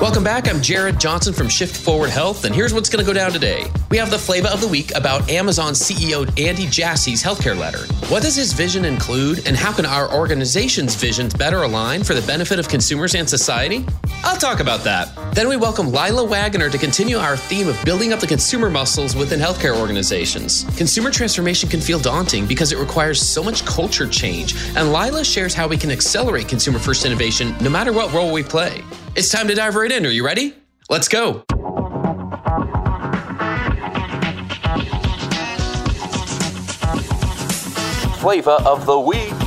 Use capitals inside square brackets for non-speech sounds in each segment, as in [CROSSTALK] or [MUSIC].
Welcome back. I'm Jared Johnson from Shift Forward Health, and here's what's going to go down today. We have the flavor of the week about Amazon CEO Andy Jassy's healthcare letter. What does his vision include, and how can our organization's visions better align for the benefit of consumers and society? I'll talk about that. Then we welcome Laila Waggoner to continue our theme of building up the consumer muscles within healthcare organizations. Consumer transformation can feel daunting because it requires so much culture change, and Laila shares how we can accelerate consumer first innovation no matter what role we play. It's time to dive right in. Are you ready? Let's go. Flavor of the week.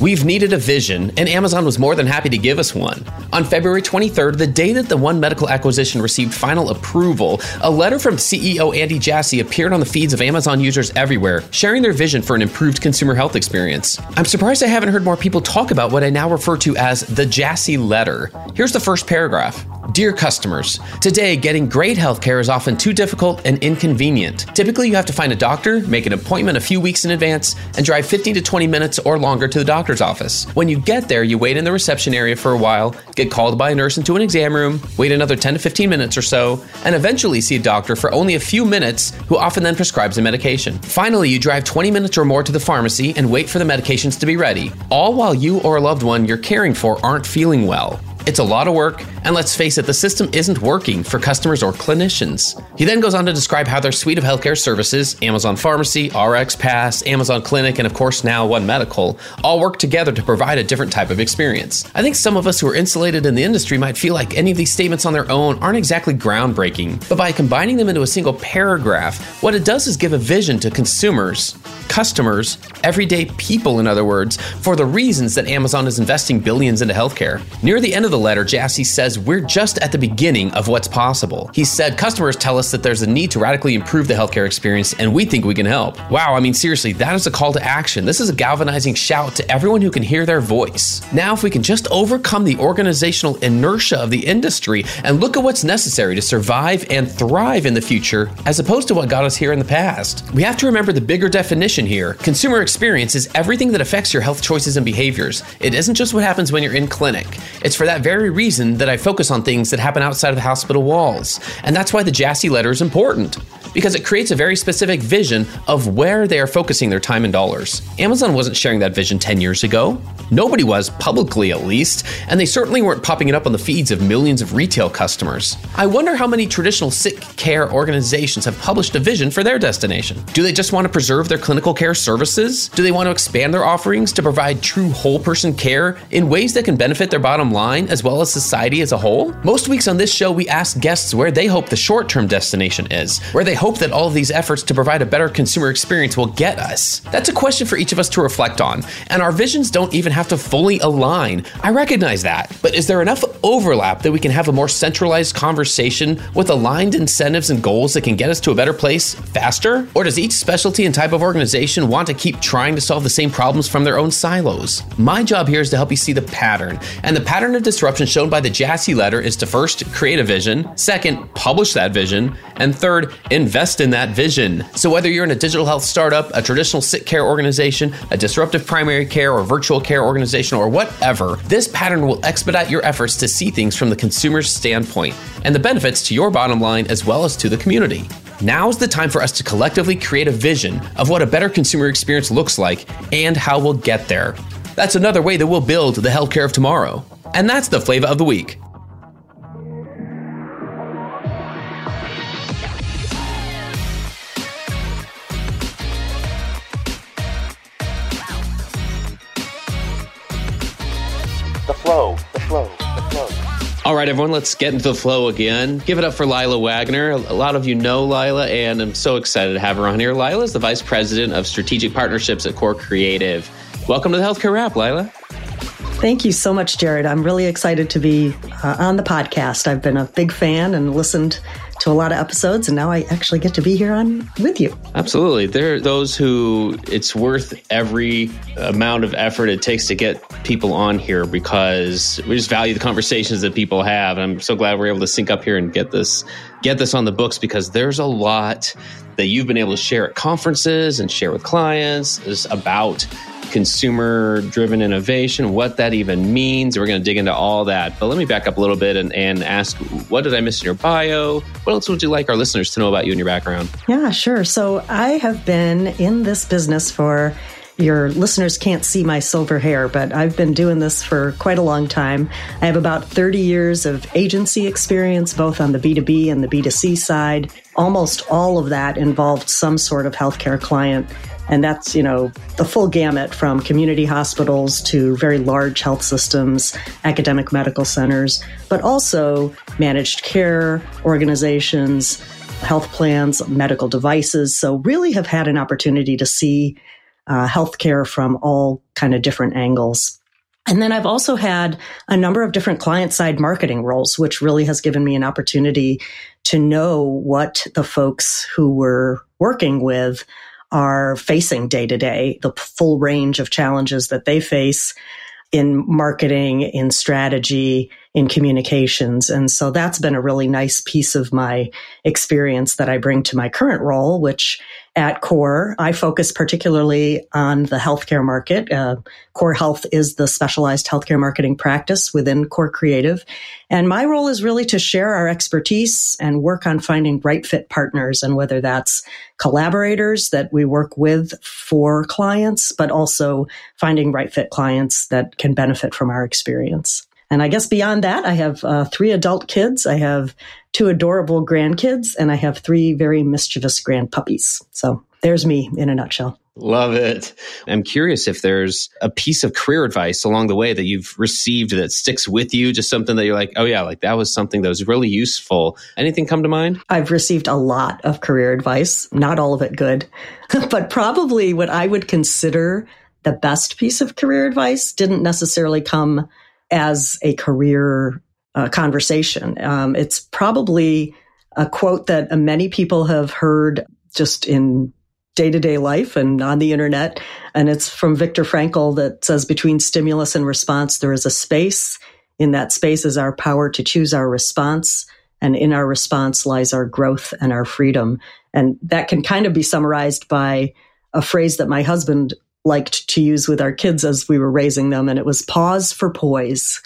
We've needed a vision, and Amazon was more than happy to give us one. On February 23rd, the day that the One Medical acquisition received final approval, a letter from CEO Andy Jassy appeared on the feeds of Amazon users everywhere, sharing their vision for an improved consumer health experience. I'm surprised I haven't heard more people talk about what I now refer to as the Jassy letter. Here's the first paragraph. Dear customers, today getting great healthcare is often too difficult and inconvenient. Typically, you have to find a doctor, make an appointment a few weeks in advance, and drive 15 to 20 minutes or longer to the doctor's office. When you get there, you wait in the reception area for a while, get called by a nurse into an exam room, wait another 10 to 15 minutes or so, and eventually see a doctor for only a few minutes who often then prescribes a medication. Finally, you drive 20 minutes or more to the pharmacy and wait for the medications to be ready, all while you or a loved one you're caring for aren't feeling well. It's a lot of work, and let's face it, the system isn't working for customers or clinicians. He then goes on to describe how their suite of healthcare services Amazon Pharmacy, RX Pass, Amazon Clinic, and of course now One Medical all work together to provide a different type of experience. I think some of us who are insulated in the industry might feel like any of these statements on their own aren't exactly groundbreaking, but by combining them into a single paragraph, what it does is give a vision to consumers, customers, everyday people, in other words, for the reasons that Amazon is investing billions into healthcare. Near the end of the letter, Jassy says we're just at the beginning of what's possible. He said customers tell us that there's a need to radically improve the healthcare experience, and we think we can help. Wow, I mean, seriously, that is a call to action. This is a galvanizing shout to everyone who can hear their voice. Now, if we can just overcome the organizational inertia of the industry and look at what's necessary to survive and thrive in the future, as opposed to what got us here in the past, we have to remember the bigger definition here. Consumer experience is everything that affects your health choices and behaviors. It isn't just what happens when you're in clinic. It's for that very reason that I focus on things that happen outside of the hospital walls. And that's why the Jassy letter is important because it creates a very specific vision of where they are focusing their time and dollars. Amazon wasn't sharing that vision 10 years ago. Nobody was, publicly at least, and they certainly weren't popping it up on the feeds of millions of retail customers. I wonder how many traditional sick care organizations have published a vision for their destination. Do they just want to preserve their clinical care services? Do they want to expand their offerings to provide true whole person care in ways that can benefit their bottom line as well as society as a whole? Most weeks on this show, we ask guests where they hope the short term destination is, where they hope that all of these efforts to provide a better consumer experience will get us. That's a question for each of us to reflect on, and our visions don't even have to fully align. I recognize that, but is there enough overlap that we can have a more centralized conversation with aligned incentives and goals that can get us to a better place faster? Or does each specialty and type of organization want to keep trying to solve the same problems from their own silos? My job here is to help you see the pattern, and the pattern of disruption shown by the Jassy letter is to first create a vision, second, publish that vision, and third, invest in that vision. So whether you're in a digital health startup, a traditional sick care organization, a disruptive primary care or virtual care organization, or whatever, this pattern will expedite your efforts to see things from the consumer's standpoint and the benefits to your bottom line as well as to the community. Now is the time for us to collectively create a vision of what a better consumer experience looks like and how we'll get there. That's another way that we'll build the healthcare of tomorrow. And that's the flavor of the week. The flow, the flow, the flow. All right, everyone, let's get into the flow again. Give it up for Laila Waggoner. A lot of you know Laila, and I'm so excited to have her on here. Laila is the Vice President of Strategic Partnerships at Core Creative. Welcome to the Healthcare Rap, Laila. Thank you so much, Jared. I'm really excited to be uh, on the podcast. I've been a big fan and listened to a lot of episodes, and now I actually get to be here on with you. Absolutely. There are those who it's worth every amount of effort it takes to get people on here because we just value the conversations that people have. And I'm so glad we're able to sync up here and get this get this on the books because there's a lot that you've been able to share at conferences and share with clients is about consumer driven innovation, what that even means. We're going to dig into all that. But let me back up a little bit and, and ask what did I miss in your bio? What else would you like our listeners to know about you and your background? Yeah, sure. So I have been in this business for your listeners can't see my silver hair, but I've been doing this for quite a long time. I have about 30 years of agency experience, both on the B2B and the B2C side. Almost all of that involved some sort of healthcare client and that's, you know, the full gamut from community hospitals to very large health systems, academic medical centers, but also managed care organizations, health plans, medical devices. So really have had an opportunity to see uh, healthcare from all kind of different angles. And then I've also had a number of different client side marketing roles, which really has given me an opportunity to know what the folks who we're working with are facing day to day, the full range of challenges that they face in marketing, in strategy, in communications. And so that's been a really nice piece of my experience that I bring to my current role, which at Core, I focus particularly on the healthcare market. Uh, Core Health is the specialized healthcare marketing practice within Core Creative. And my role is really to share our expertise and work on finding right fit partners and whether that's collaborators that we work with for clients, but also finding right fit clients that can benefit from our experience. And I guess beyond that, I have uh, three adult kids. I have two adorable grandkids, and I have three very mischievous grandpuppies. So there's me in a nutshell. Love it. I'm curious if there's a piece of career advice along the way that you've received that sticks with you, just something that you're like, oh, yeah, like that was something that was really useful. Anything come to mind? I've received a lot of career advice, not all of it good, [LAUGHS] but probably what I would consider the best piece of career advice didn't necessarily come as a career uh, conversation. Um, it's probably a quote that many people have heard just in day to day life and on the internet. And it's from Viktor Frankl that says, between stimulus and response, there is a space. In that space is our power to choose our response. And in our response lies our growth and our freedom. And that can kind of be summarized by a phrase that my husband liked to use with our kids as we were raising them. And it was pause for poise.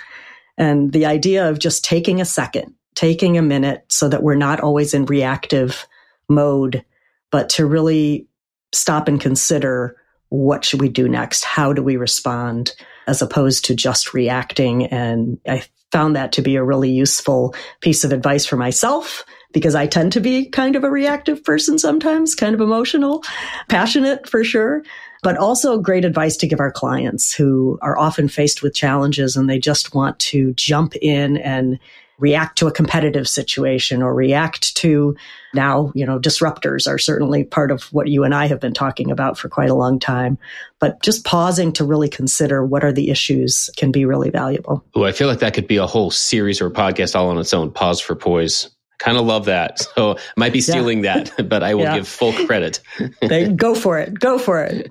And the idea of just taking a second, taking a minute so that we're not always in reactive mode, but to really stop and consider what should we do next? How do we respond as opposed to just reacting? And I found that to be a really useful piece of advice for myself because I tend to be kind of a reactive person sometimes, kind of emotional, passionate for sure but also great advice to give our clients who are often faced with challenges and they just want to jump in and react to a competitive situation or react to now, you know, disruptors are certainly part of what you and I have been talking about for quite a long time. But just pausing to really consider what are the issues can be really valuable. Oh, I feel like that could be a whole series or podcast all on its own. Pause for poise. Kind of love that. [LAUGHS] So I might be stealing yeah. that, [LAUGHS] but I will yeah. give full credit. [LAUGHS] go for it. Go for it.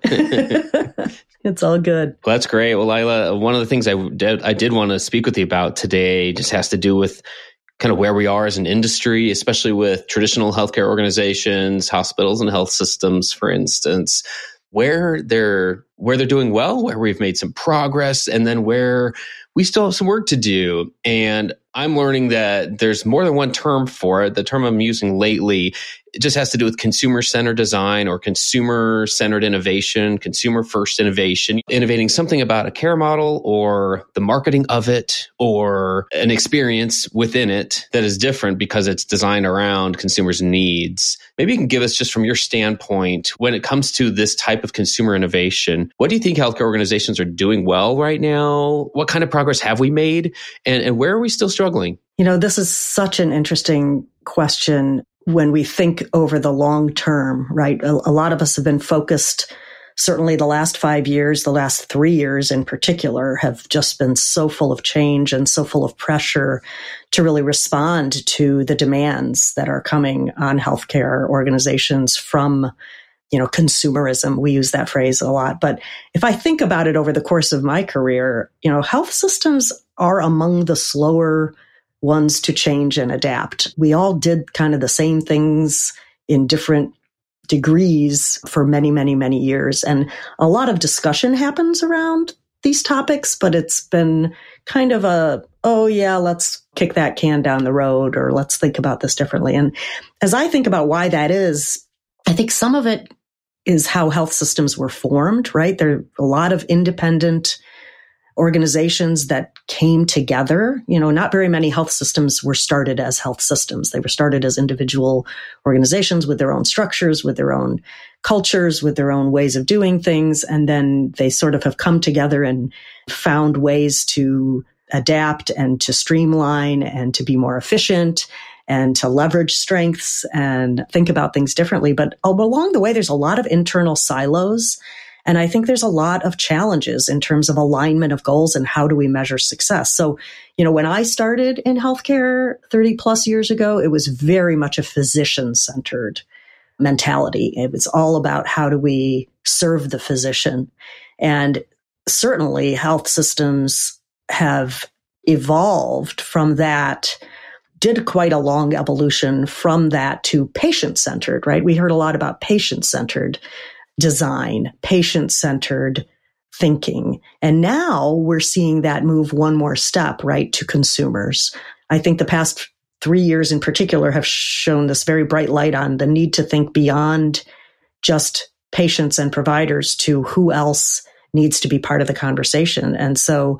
it's all good. Well, that's great. Well, Laila, one of the things I did, I did want to speak with you about today just has to do with kind of where we are as an industry, especially with traditional healthcare organizations, hospitals, and health systems, for instance, where they're where they're doing well, where we've made some progress, and then where we still have some work to do. And I'm learning that there's more than one term for it. The term I'm using lately it just has to do with consumer centered design or consumer centered innovation, consumer first innovation, innovating something about a care model or the marketing of it or an experience within it that is different because it's designed around consumers' needs. Maybe you can give us just from your standpoint when it comes to this type of consumer innovation, what do you think healthcare organizations are doing well right now? What kind of progress have we made? And, and where are we still struggling? You know, this is such an interesting question when we think over the long term, right? A, a, lot of us have been focused, certainly the last five years, the last three years in particular, have just been so full of change and so full of pressure to really respond to the demands that are coming on healthcare organizations from you know, consumerism. We use that phrase a lot. But if I think about it over the course of my career, you know, health systems are among the slower ones to change and adapt. We all did kind of the same things in different degrees for many, many, many years. And a lot of discussion happens around these topics, but it's been kind of a, oh yeah, let's kick that can down the road or let's think about this differently. And as I think about why that is, I think some of it is how health systems were formed, right? There are a lot of independent organizations that came together. You know, not very many health systems were started as health systems. They were started as individual organizations with their own structures, with their own cultures, with their own ways of doing things. And then they sort of have come together and found ways to adapt and to streamline and to be more efficient and to leverage strengths and think about things differently. But along the way, there's a lot of internal silos and I think there's a lot of challenges in terms of alignment of goals and how do we measure success. So, you know, when I started in healthcare 30 plus years ago, it was very much a physician centered mentality. It was all about how do we serve the physician. And certainly health systems have evolved from that did quite a long evolution from that to patient centered, right? We heard a lot about patient centered design, patient centered thinking. And now we're seeing that move one more step, right, to consumers. I think the past three years in particular have shown this very bright light on the need to think beyond just patients and providers to who else needs to be part of the conversation. And so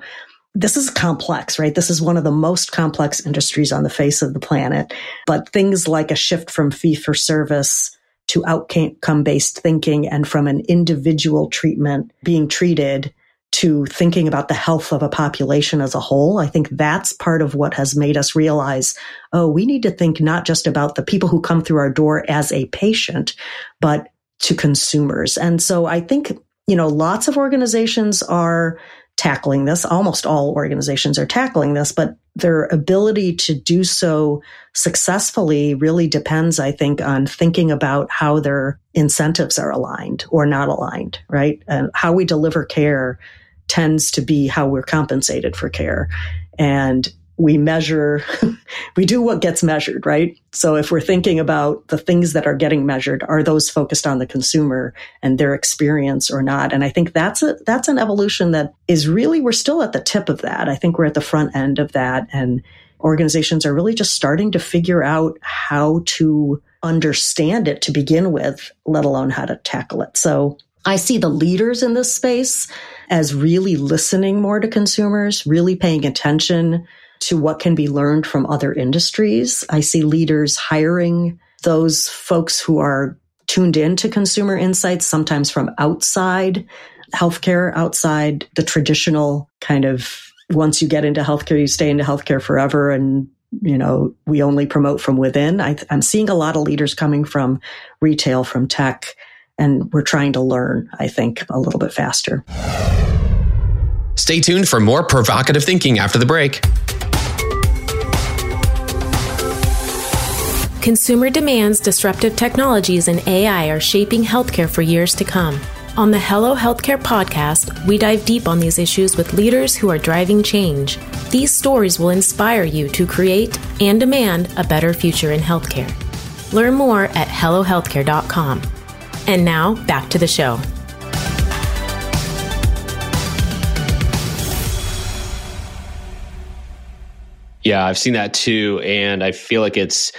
this is complex, right? This is one of the most complex industries on the face of the planet. But things like a shift from fee for service to outcome based thinking and from an individual treatment being treated to thinking about the health of a population as a whole. I think that's part of what has made us realize, oh, we need to think not just about the people who come through our door as a patient, but to consumers. And so I think, you know, lots of organizations are tackling this. Almost all organizations are tackling this, but their ability to do so successfully really depends, I think, on thinking about how their incentives are aligned or not aligned, right? And how we deliver care tends to be how we're compensated for care. And we measure, [LAUGHS] we do what gets measured, right? So if we're thinking about the things that are getting measured, are those focused on the consumer and their experience or not? And I think that's a, that's an evolution that is really, we're still at the tip of that. I think we're at the front end of that. And organizations are really just starting to figure out how to understand it to begin with, let alone how to tackle it. So I see the leaders in this space as really listening more to consumers, really paying attention to what can be learned from other industries. I see leaders hiring those folks who are tuned in to consumer insights, sometimes from outside healthcare, outside the traditional kind of once you get into healthcare, you stay into healthcare forever. And, you know, we only promote from within. I, I'm seeing a lot of leaders coming from retail, from tech, and we're trying to learn, I think, a little bit faster. Stay tuned for more provocative thinking after the break. Consumer demands, disruptive technologies, and AI are shaping healthcare for years to come. On the Hello Healthcare podcast, we dive deep on these issues with leaders who are driving change. These stories will inspire you to create and demand a better future in healthcare. Learn more at HelloHealthcare.com. And now, back to the show. Yeah, I've seen that too. And I feel like it's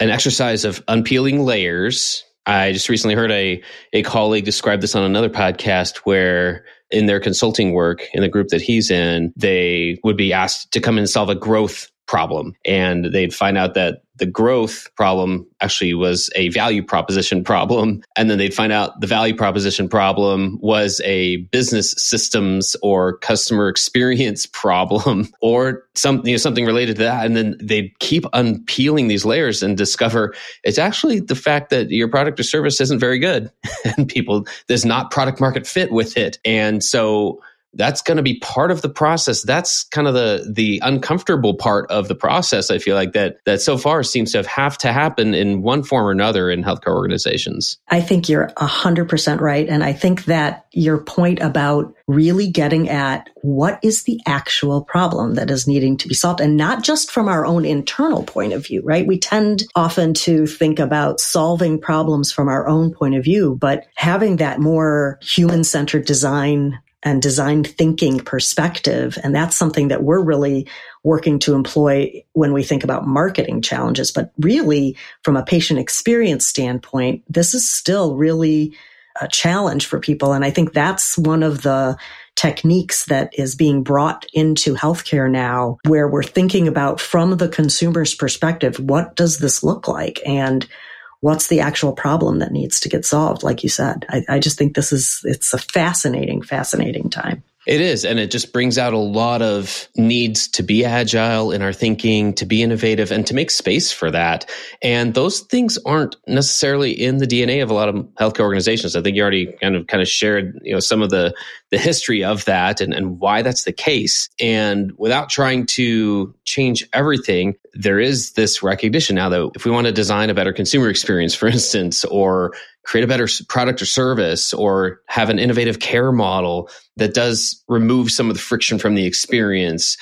an exercise of unpeeling layers. I just recently heard a, a colleague describe this on another podcast where in their consulting work in the group that he's in, they would be asked to come and solve a growth problem. And they'd find out that the growth problem actually was a value proposition problem. And then they'd find out the value proposition problem was a business systems or customer experience [LAUGHS] problem or you know, something related to that. And then they'd keep unpeeling these layers and discover it's actually the fact that your product or service isn't very good [LAUGHS] and people, there's not product market fit with it. And so that's going to be part of the process. That's kind of the the uncomfortable part of the process i feel like that that so far seems to have, have to happen in one form or another in healthcare organizations. I think you're 100% right and i think that your point about really getting at what is the actual problem that is needing to be solved and not just from our own internal point of view right? We tend often to think about solving problems from our own point of view but having that more human centered design and design thinking perspective. And that's something that we're really working to employ when we think about marketing challenges. But really, from a patient experience standpoint, this is still really a challenge for people. And I think that's one of the techniques that is being brought into healthcare now, where we're thinking about from the consumer's perspective, what does this look like? And what's the actual problem that needs to get solved like you said I, I, just think this is it's a fascinating fascinating time it is. And it just brings out a lot of needs to be agile in our thinking, to be innovative, and to make space for that. And those things aren't necessarily in the DNA of a lot of healthcare organizations. I think you already kind of kind of shared, you know, some of the the history of that and, and why that's the case. And without trying to change everything, there is this recognition now that if we want to design a better consumer experience, for instance, or create a better product or service or have an innovative care model that does remove some of the friction from the experience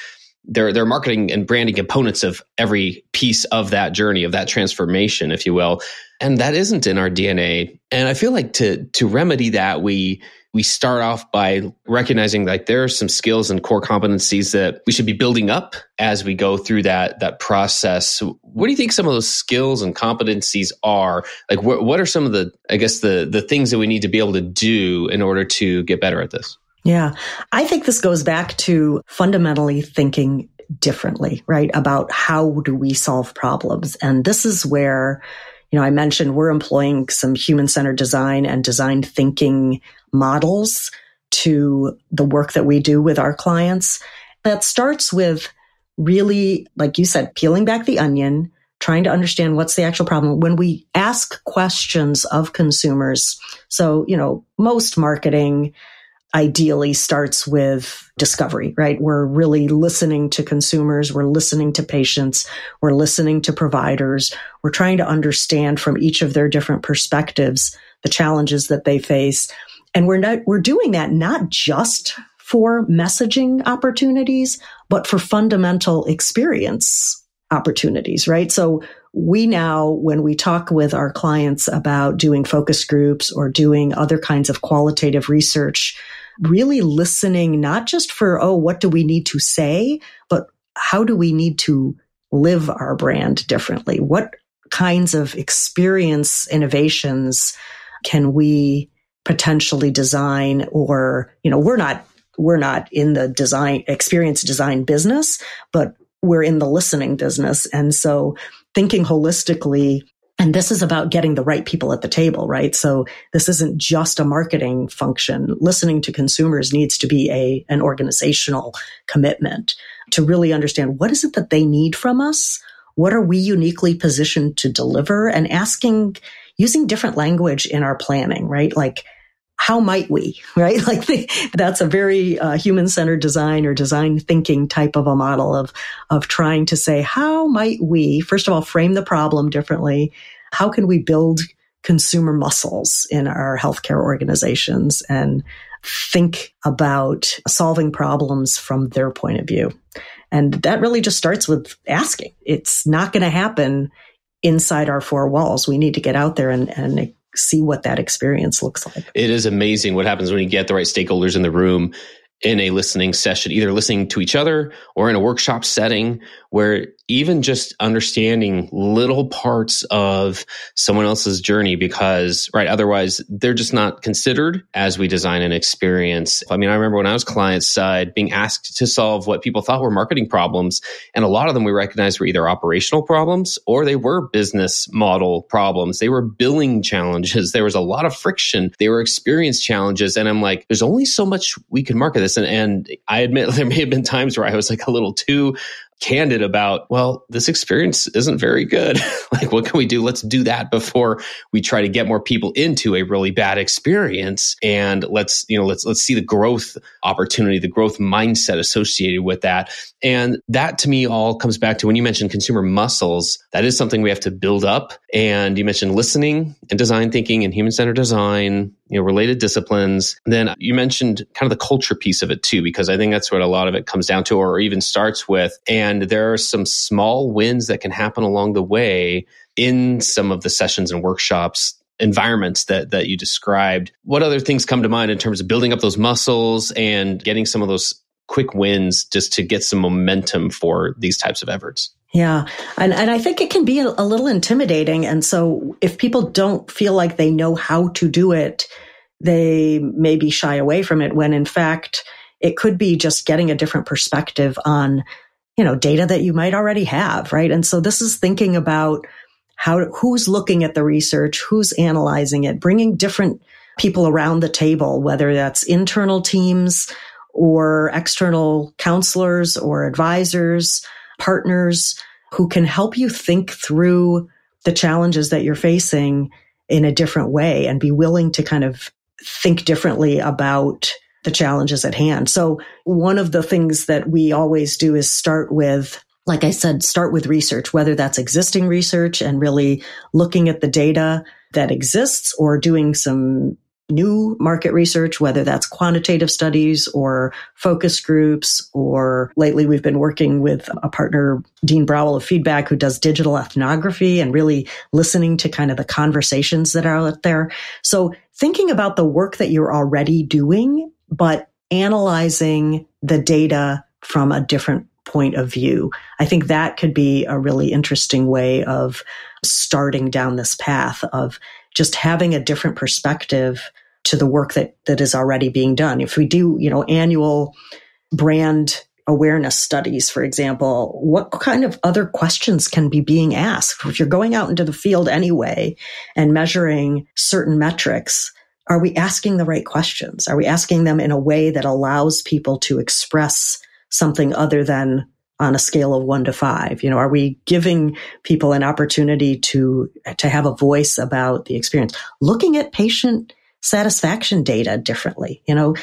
there, there are marketing and branding components of every piece of that journey of that transformation if you will and that isn't in our dna and i feel like to to remedy that we we start off by recognizing like there are some skills and core competencies that we should be building up as we go through that that process. What do you think some of those skills and competencies are? Like what what are some of the I guess the the things that we need to be able to do in order to get better at this? Yeah. I think this goes back to fundamentally thinking differently, right? About how do we solve problems? And this is where you know, I mentioned we're employing some human centered design and design thinking models to the work that we do with our clients. That starts with really, like you said, peeling back the onion, trying to understand what's the actual problem. When we ask questions of consumers, so, you know, most marketing ideally starts with discovery, right? We're really listening to consumers. We're listening to patients. We're listening to providers. We're trying to understand from each of their different perspectives the challenges that they face. And we're not, we're doing that not just for messaging opportunities, but for fundamental experience opportunities, right? So we now, when we talk with our clients about doing focus groups or doing other kinds of qualitative research, really listening, not just for, oh, what do we need to say, but how do we need to live our brand differently? What kinds of experience innovations can we potentially design or, you know, we're not, we're not in the design experience design business, but we're in the listening business. And so thinking holistically and this is about getting the right people at the table, right? So this isn't just a marketing function. Listening to consumers needs to be a, an organizational commitment to really understand what is it that they need from us? What are we uniquely positioned to deliver and asking, using different language in our planning, right? Like, how might we, [LAUGHS] right? Like the, that's a very uh, human centered design or design thinking type of a model of, of trying to say, how might we, first of all, frame the problem differently? How can we build consumer muscles in our healthcare organizations and think about solving problems from their point of view? And that really just starts with asking. It's not going to happen inside our four walls. We need to get out there and, and see what that experience looks like. It is amazing what happens when you get the right stakeholders in the room in a listening session, either listening to each other or in a workshop setting where even just understanding little parts of someone else's journey because right otherwise they're just not considered as we design an experience. I mean i remember when i was client side being asked to solve what people thought were marketing problems and a lot of them we recognized were either operational problems or they were business model problems. They were billing challenges. [LAUGHS] There was a lot of friction. They were experience challenges. And i'm like there's only so much we can market this and, and i admit [LAUGHS] there may have been times where i was like a little too candid about, well, this experience isn't very good. [LAUGHS] like, what can we do? Let's do that before we try to get more people into a really bad experience. And let's, you know, let's, let's see the growth opportunity, the growth mindset associated with that. And that to me all comes back to when you mentioned consumer muscles, that is something we have to build up. And you mentioned listening and design thinking and human centered design, you know, related disciplines. then you mentioned kind of the culture piece of it too, because I think that's what a lot of it comes down to or even starts with. And there are some small wins that can happen along the way in some of the sessions and workshops environments that that you described. What other things come to mind in terms of building up those muscles and getting some of those quick wins just to get some momentum for these types of efforts? Yeah. And, and I think it can be a, little intimidating. And so if people don't feel like they know how to do it, they maybe shy away from it when in fact it could be just getting a different perspective on, you know, data that you might already have, right? And so this is thinking about how, who's looking at the research, who's analyzing it, bringing different people around the table, whether that's internal teams or external counselors or advisors, partners who can help you think through the challenges that you're facing in a different way and be willing to kind of think differently about the challenges at hand. So one of the things that we always do is start with like I said, start with research, whether that's existing research and really looking at the data that exists or doing some new market research, whether that's quantitative studies or focus groups, or lately we've been working with a partner, Dean Browell of Feedback, who does digital ethnography and really listening to kind of the conversations that are out there. So thinking about the work that you're already doing, but analyzing the data from a different point of view. I think that could be a really interesting way of starting down this path of just having a different perspective to the work that, that is already being done. If we do, you know, annual brand awareness studies, for example, what kind of other questions can be being asked? If you're going out into the field anyway and measuring certain metrics, are we asking the right questions? Are we asking them in a way that allows people to express something other than on a scale of one to five? You know, are we giving people an opportunity to, to have a voice about the experience? Looking at patient satisfaction data differently. You know,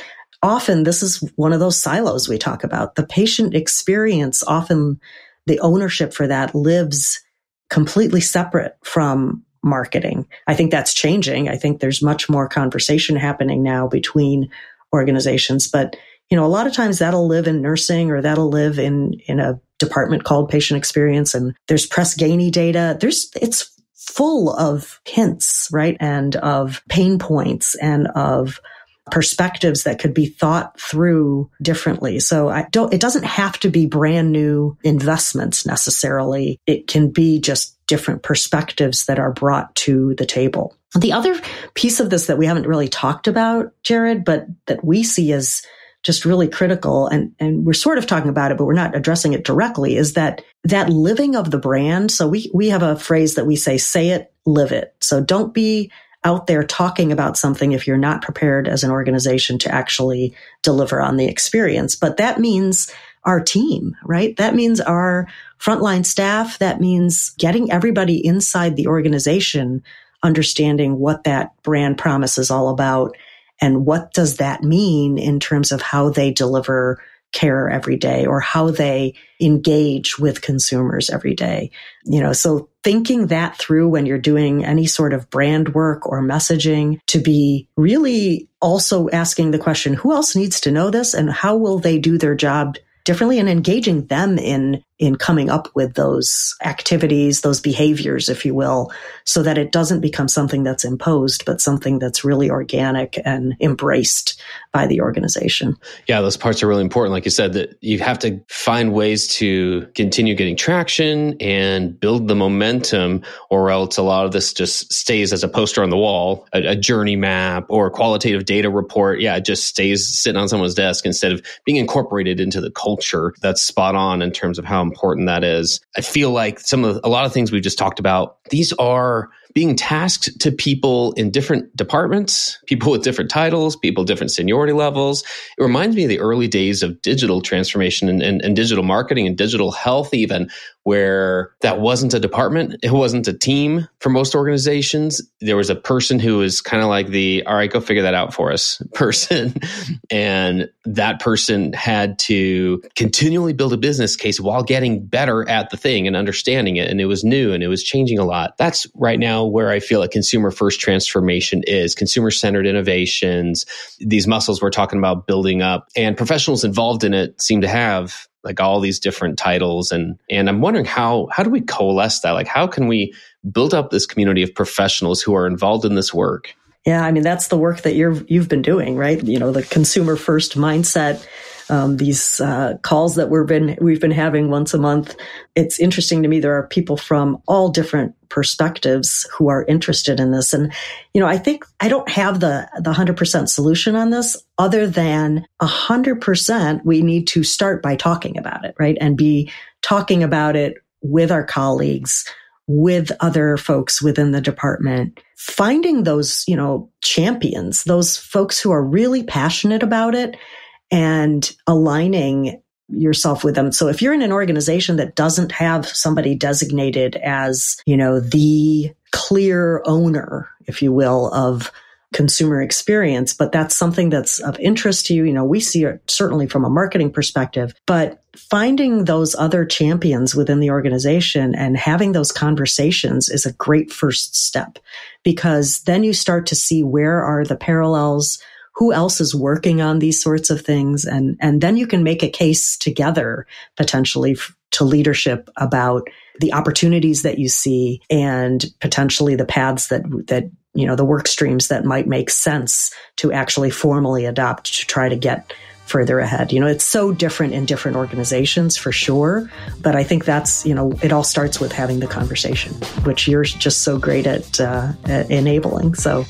often this is one of those silos we talk about. The patient experience, often the ownership for that lives completely separate from marketing. I think that's changing. I think there's much more conversation happening now between organizations, but you know, a lot of times that'll live in nursing or that'll live in, in a department called patient experience. And there's Press Ganey data. There's, it's full of hints, right? And of pain points and of perspectives that could be thought through differently. So I don't, it doesn't have to be brand new investments necessarily. It can be just different perspectives that are brought to the table. The other piece of this that we haven't really talked about, Jared, but that we see as just really critical and and we're sort of talking about it but we're not addressing it directly is that that living of the brand. So we we have a phrase that we say say it live it. So don't be out there talking about something if you're not prepared as an organization to actually deliver on the experience. But that means our team right? That means our frontline staff. That means getting everybody inside the organization understanding what that brand promise is all about and what does that mean in terms of how they deliver care every day or how they engage with consumers every day. You know, so thinking that through when you're doing any sort of brand work or messaging to be really also asking the question, who else needs to know this and how will they do their job differently and engaging them in in coming up with those activities, those behaviors, if you will, so that it doesn't become something that's imposed, but something that's really organic and embraced by the organization. Yeah, those parts are really important. Like you said, that you have to find ways to continue getting traction and build the momentum, or else a lot of this just stays as a poster on the wall, a, a journey map or a qualitative data report. Yeah, it just stays sitting on someone's desk instead of being incorporated into the culture. That's spot on in terms of how important that is. I feel like some of a lot of things we've just talked about, these are being tasked to people in different departments, people with different titles, people different seniority levels. It reminds me of the early days of digital transformation and, and, and digital marketing and digital health, even where that wasn't a department, it wasn't a team for most organizations. There was a person who was kind of like the, all right, go figure that out for us [LAUGHS] person. and that person had to continually build a business case while getting better at the thing and understanding it. And it was new and it was changing a lot. That's right now where I feel like consumer first transformation is consumer centered innovations, these muscles we're talking about building up and professionals involved in it seem to have like all these different titles. And and I'm wondering how how do we coalesce that? Like how can we build up this community of professionals who are involved in this work? Yeah I mean that's the work that you're you've been doing right? You know the consumer first mindset um, these uh, calls that we've been we've been having once a month. It's interesting to me. There are people from all different perspectives who are interested in this, and you know, I think I don't have the the hundred percent solution on this, other than hundred percent. We need to start by talking about it, right, and be talking about it with our colleagues with other folks within the department, finding those, you know, champions, those folks who are really passionate about it and aligning yourself with them. So if you're in an organization that doesn't have somebody designated as, you know, the clear owner, if you will, of consumer experience, but that's something that's of interest to you. You know, we see it certainly from a marketing perspective, but finding those other champions within the organization and having those conversations is a great first step because then you start to see where are the parallels who else is working on these sorts of things? And and then you can make a case together potentially to leadership about the opportunities that you see and potentially the paths that that you know the work streams that might make sense to actually formally adopt to try to get further ahead. You know, it's so different in different organizations for sure, but I think that's, you know, it all starts with having the conversation, which you're just so great at, uh, at enabling. So,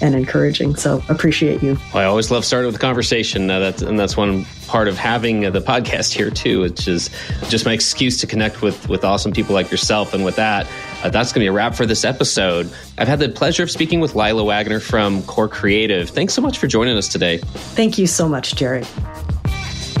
and encouraging. So appreciate you. I always love starting with a conversation. Uh, that's, and that's one part of having uh, the podcast here too, which is just my excuse to connect with, with awesome people like yourself. And with that, uh, that's going to be a wrap for this episode. I've had the pleasure of speaking with Laila Waggoner from Core Creative. Thanks so much for joining us today. Thank you so much, Jerry.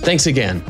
Thanks again.